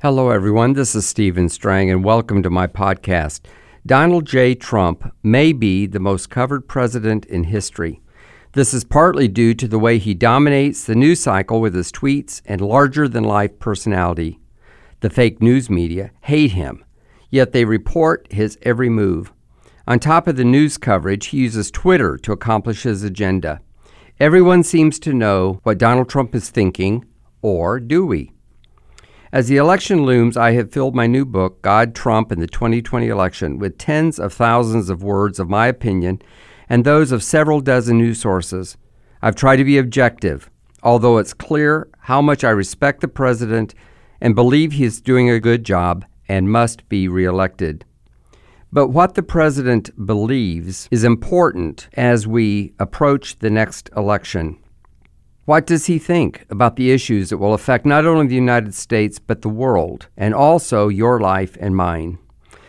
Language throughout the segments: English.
Hello, everyone. This is Stephen Strang, and welcome to my podcast. Donald J. Trump may be the most covered president in history. This is partly due to the way he dominates the news cycle with his tweets and larger than life personality. The fake news media hate him, yet they report his every move. On top of the news coverage, he uses Twitter to accomplish his agenda. Everyone seems to know what Donald Trump is thinking, or do we? As the election looms, I have filled my new book, God, Trump, and the 2020 Election, with tens of thousands of words of my opinion and those of several dozen news sources. I've tried to be objective, although it's clear how much I respect the president and believe he is doing a good job and must be reelected. But what the president believes is important as we approach the next election. What does he think about the issues that will affect not only the United States, but the world, and also your life and mine?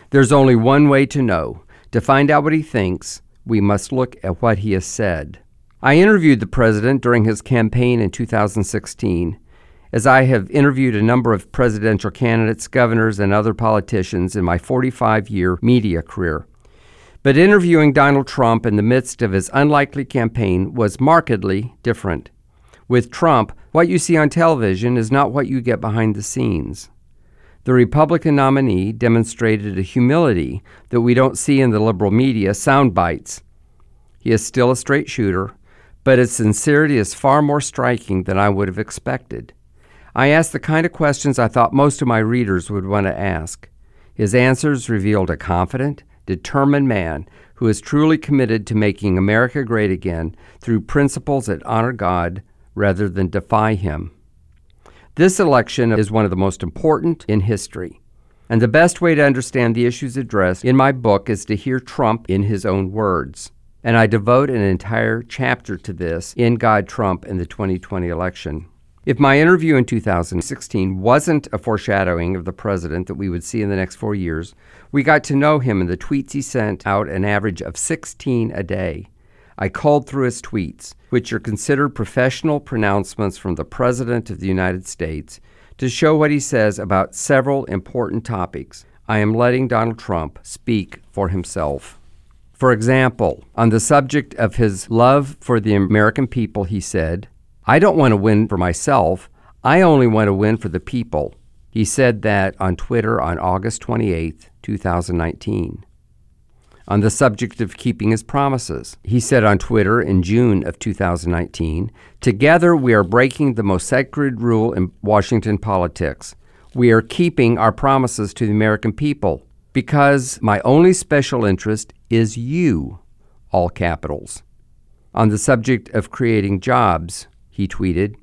There's only one way to know. To find out what he thinks, we must look at what he has said. I interviewed the president during his campaign in 2016 as I have interviewed a number of presidential candidates, governors, and other politicians in my 45 year media career. But interviewing Donald Trump in the midst of his unlikely campaign was markedly different. With Trump, what you see on television is not what you get behind the scenes. The Republican nominee demonstrated a humility that we don't see in the liberal media sound bites. He is still a straight shooter, but his sincerity is far more striking than I would have expected. I asked the kind of questions I thought most of my readers would want to ask. His answers revealed a confident, determined man who is truly committed to making America great again through principles that honor God rather than defy Him. This election is one of the most important in history. And the best way to understand the issues addressed in my book is to hear Trump in his own words. And I devote an entire chapter to this in God, Trump, and the 2020 election. If my interview in 2016 wasn't a foreshadowing of the president that we would see in the next four years, we got to know him in the tweets he sent out an average of 16 a day. I called through his tweets, which are considered professional pronouncements from the President of the United States, to show what he says about several important topics. I am letting Donald Trump speak for himself. For example, on the subject of his love for the American people, he said, I don't want to win for myself. I only want to win for the people. He said that on Twitter on August 28, 2019. On the subject of keeping his promises, he said on Twitter in June of 2019 Together we are breaking the most sacred rule in Washington politics. We are keeping our promises to the American people because my only special interest is you, all capitals. On the subject of creating jobs, he tweeted.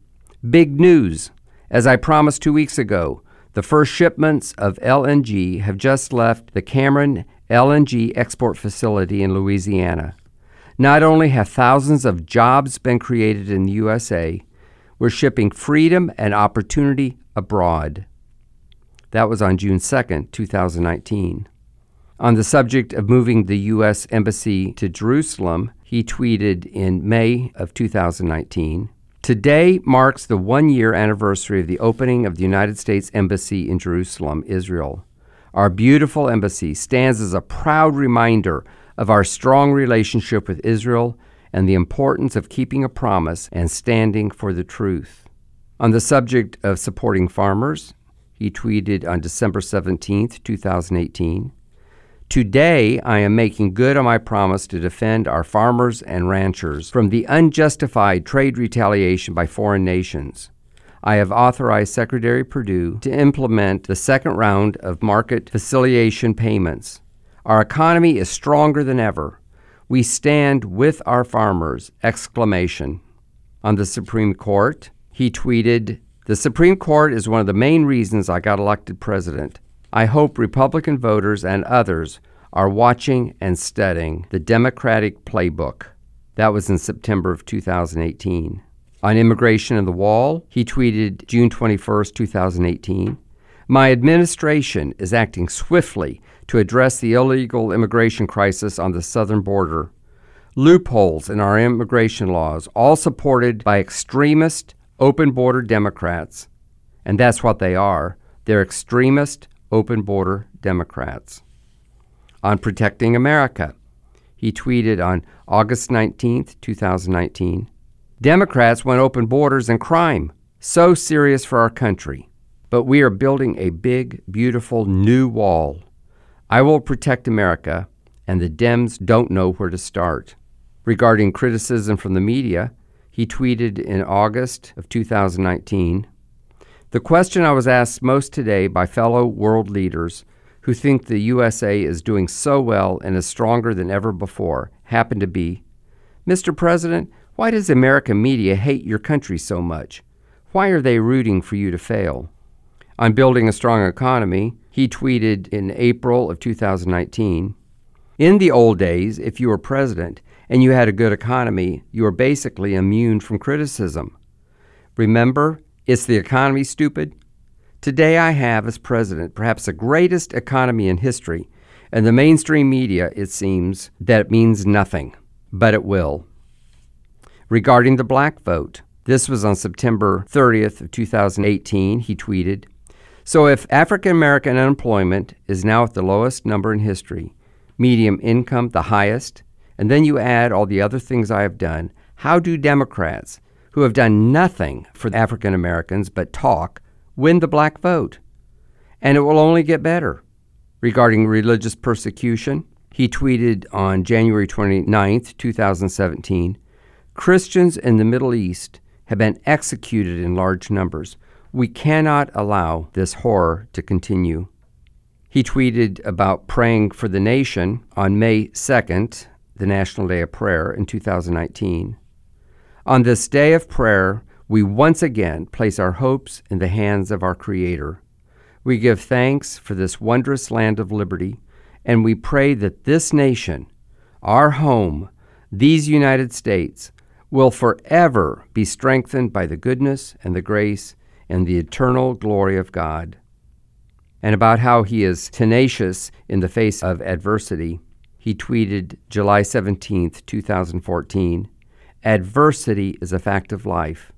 Big news! As I promised two weeks ago, the first shipments of LNG have just left the Cameron LNG export facility in Louisiana. Not only have thousands of jobs been created in the USA, we're shipping freedom and opportunity abroad. That was on June 2nd, 2019. On the subject of moving the U.S. Embassy to Jerusalem, he tweeted in May of 2019 Today marks the one year anniversary of the opening of the United States Embassy in Jerusalem, Israel. Our beautiful embassy stands as a proud reminder of our strong relationship with Israel and the importance of keeping a promise and standing for the truth. On the subject of supporting farmers, he tweeted on December 17, 2018 Today, I am making good on my promise to defend our farmers and ranchers from the unjustified trade retaliation by foreign nations. I have authorized Secretary Perdue to implement the second round of market facilitation payments. Our economy is stronger than ever. We stand with our farmers! Exclamation. On the Supreme Court, he tweeted, "The Supreme Court is one of the main reasons I got elected president. I hope Republican voters and others are watching and studying the Democratic playbook. That was in September of 2018. On immigration and the wall, he tweeted June 21, 2018 My administration is acting swiftly to address the illegal immigration crisis on the southern border. Loopholes in our immigration laws, all supported by extremist, open border Democrats, and that's what they are They're extremist, open border Democrats. On protecting America, he tweeted on August 19, 2019 Democrats want open borders and crime. So serious for our country. But we are building a big, beautiful new wall. I will protect America, and the Dems don't know where to start. Regarding criticism from the media, he tweeted in August of 2019 The question I was asked most today by fellow world leaders who think the USA is doing so well and is stronger than ever before happened to be Mr. President, why does American media hate your country so much? Why are they rooting for you to fail? On building a strong economy, he tweeted in April of 2019 In the old days, if you were president and you had a good economy, you were basically immune from criticism. Remember, it's the economy, stupid? Today I have, as president, perhaps the greatest economy in history, and the mainstream media, it seems, that it means nothing, but it will. Regarding the black vote, this was on September 30th of 2018. He tweeted, "So if African American unemployment is now at the lowest number in history, medium income the highest, and then you add all the other things I have done, how do Democrats who have done nothing for African Americans but talk win the black vote? And it will only get better." Regarding religious persecution, he tweeted on January 29th, 2017, Christians in the Middle East have been executed in large numbers. We cannot allow this horror to continue. He tweeted about praying for the nation on May 2nd, the National Day of Prayer in 2019. On this day of prayer, we once again place our hopes in the hands of our Creator. We give thanks for this wondrous land of liberty, and we pray that this nation, our home, these United States, will forever be strengthened by the goodness and the grace and the eternal glory of God. And about how he is tenacious in the face of adversity, he tweeted July 17, 2014 Adversity is a fact of life.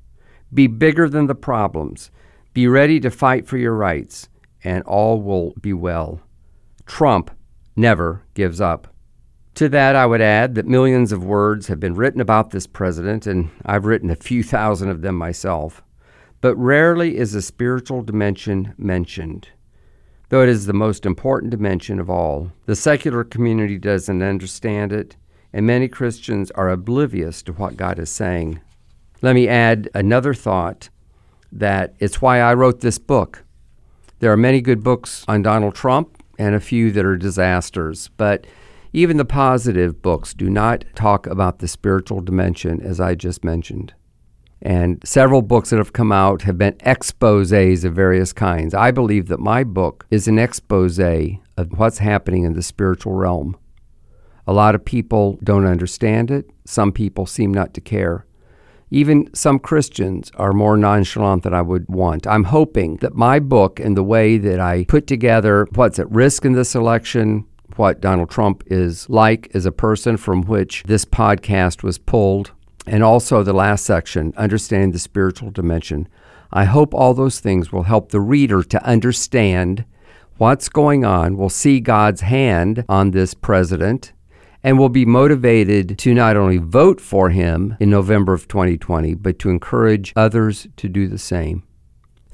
Be bigger than the problems. Be ready to fight for your rights, and all will be well. Trump never gives up. To that, I would add that millions of words have been written about this president, and I've written a few thousand of them myself. But rarely is a spiritual dimension mentioned, though it is the most important dimension of all. The secular community doesn't understand it, and many Christians are oblivious to what God is saying. Let me add another thought that it's why I wrote this book. There are many good books on Donald Trump and a few that are disasters, but even the positive books do not talk about the spiritual dimension, as I just mentioned. And several books that have come out have been exposes of various kinds. I believe that my book is an expose of what's happening in the spiritual realm. A lot of people don't understand it, some people seem not to care. Even some Christians are more nonchalant than I would want. I'm hoping that my book and the way that I put together what's at risk in this election, what Donald Trump is like as a person from which this podcast was pulled, and also the last section, understanding the spiritual dimension. I hope all those things will help the reader to understand what's going on, will see God's hand on this president, and will be motivated to not only vote for him in November of 2020, but to encourage others to do the same.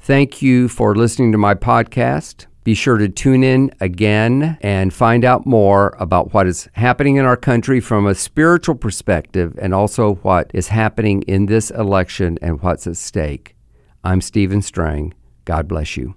Thank you for listening to my podcast. Be sure to tune in again and find out more about what is happening in our country from a spiritual perspective and also what is happening in this election and what's at stake. I'm Stephen Strang. God bless you.